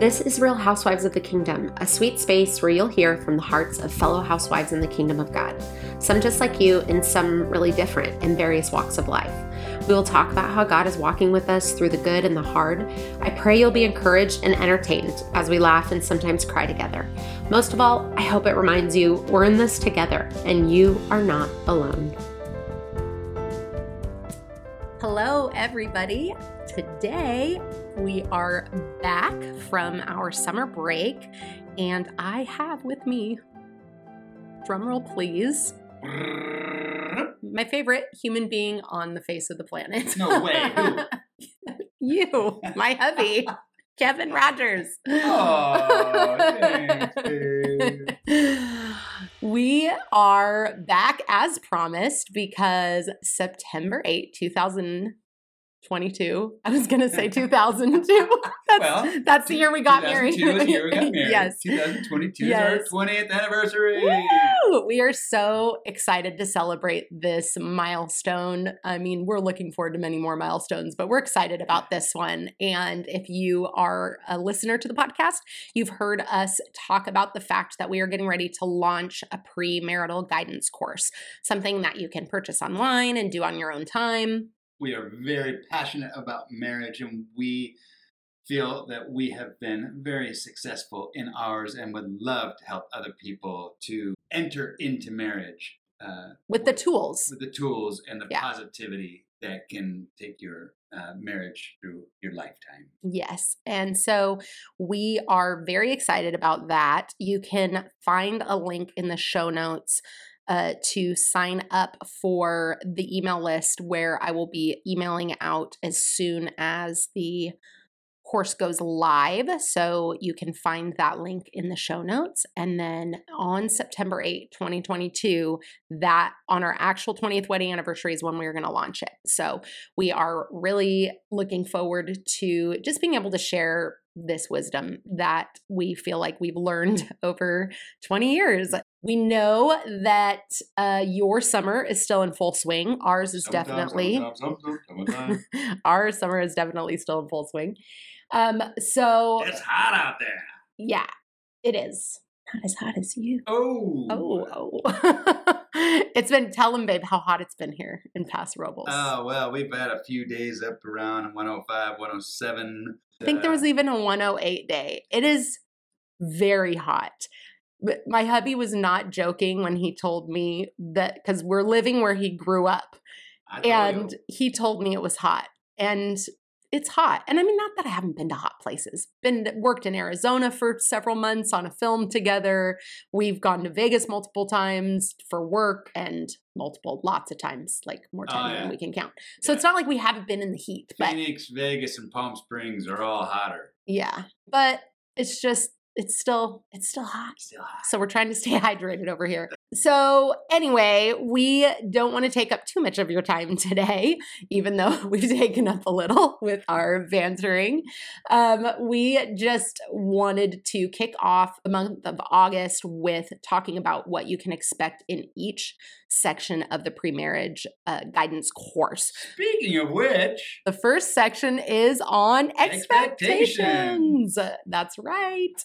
This is Real Housewives of the Kingdom, a sweet space where you'll hear from the hearts of fellow housewives in the kingdom of God, some just like you and some really different in various walks of life. We will talk about how God is walking with us through the good and the hard. I pray you'll be encouraged and entertained as we laugh and sometimes cry together. Most of all, I hope it reminds you we're in this together and you are not alone. Hello, everybody. Today we are back from our summer break, and I have with me, drumroll please, my favorite human being on the face of the planet. No way. You, my hubby, Kevin Rogers. Oh, thanks, we are back as promised because September 8, 2022. I was going to say 2002. That's, Well, that's the year we got married. 2002 is the year we got married. yes. 2022 Yes. is our 20th anniversary. Woo! We are so excited to celebrate this milestone. I mean, we're looking forward to many more milestones, but we're excited about this one. And if you are a listener to the podcast, you've heard us talk about the fact that we are getting ready to launch a premarital guidance course, something that you can purchase online and do on your own time. We are very passionate about marriage and we feel that we have been very successful in ours and would love to help other people to enter into marriage uh, With the tools. with the tools and the Yeah. positivity that can take your uh, marriage through your lifetime. Yes. And so we are very excited about that. You can find a link in the show notes uh, to sign up for the email list where I will be emailing out as soon as the course goes live. So you can find that link in the show notes. And then on September 8, 2022, that on our actual 20th wedding anniversary is when we're going to launch it. So we are really looking forward to just being able to share this wisdom that we feel like we've learned over 20 years. We know that uh, your summer is still in full swing. Ours is definitely our summer is definitely still in full swing. Um, so It's hot out there. yeah, it is. Not as hot as you. Oh. Oh, oh. it's been tell them, babe, how hot it's been here in Paso Robles. Oh, well, we've had a few days up around 105, 107. I think there uh, was even a 108 day. It is very hot. But my hubby was not joking when he told me that because we're living where he grew up. And you. he told me it was hot and it's hot and i mean not that i haven't been to hot places been worked in arizona for several months on a film together we've gone to vegas multiple times for work and multiple lots of times like more Oh, time than we can count so Yeah. it's not like we haven't been in the heat but Phoenix, Vegas, and Palm Springs are all hotter. yeah but it's just it's still it's still hot Still hot. so we're trying to stay hydrated over here. So, anyway, we don't want to take up too much of your time today, even though we've taken up a little with our bantering. Um, we just wanted to kick off the month of August with talking about what you can expect in each section of the pre marriage uh, guidance course. Speaking of which, The first section is on expectations. Expectations. That's right.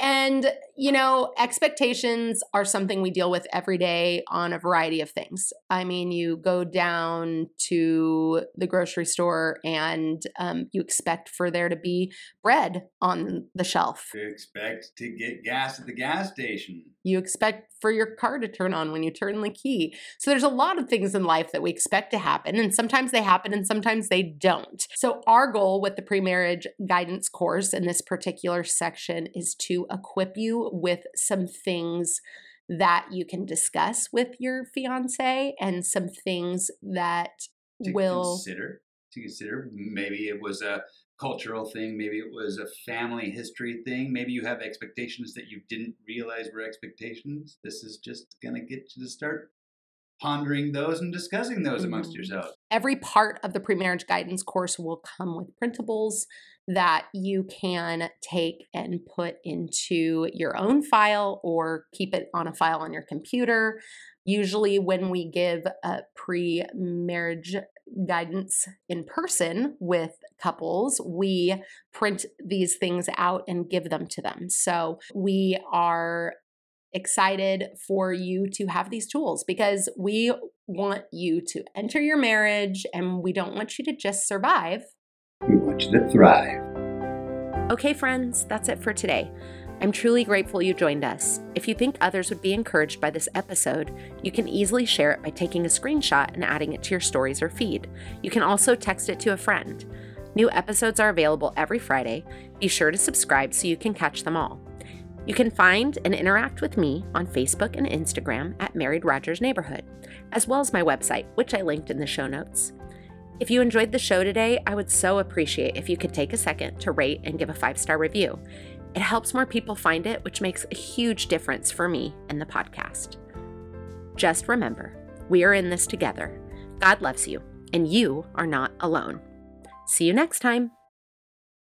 And, you know, expectations are something we deal with every day on a variety of things. I mean, you go down to the grocery store and um, you expect for there to be bread on the shelf. you expect to get gas at the gas station. You expect for your car to turn on when you turn the key. So there's a lot of things in life that we expect to happen, and sometimes they happen and sometimes they don't. So, our goal with the pre marriage guidance course in this particular section is to equip you with some things that you can discuss with your fiance and some things that To will. consider. To consider. Maybe it was a cultural thing. Maybe it was a family history thing. Maybe you have expectations that you didn't realize were expectations. This is just going to get you to start pondering those and discussing those amongst Mhm. yourselves. every part of the pre-marriage guidance course will come with printables that you can take and put into your own file or keep it on a file on your computer Usually, when we give uh, pre marriage guidance in person with couples, we print these things out and give them to them. So we are excited for you to have these tools because we want you to enter your marriage and we don't want you to just survive. We want you to thrive. Okay, friends, that's it for today. I'm truly grateful you joined us. If you think others would be encouraged by this episode, you can easily share it by taking a screenshot and adding it to your stories or feed. You can also text it to a friend. New episodes are available every Friday. Be sure to subscribe so you can catch them all. You can find and interact with me on Facebook and Instagram at Married Rogers Neighborhood, as well as my website, which I linked in the show notes. If you enjoyed the show today, I would so appreciate if you could take a second to rate and give a five star review. It helps more people find it, which makes a huge difference for me and the podcast. Just remember, we are in this together. God loves you, and you are not alone. See you next time.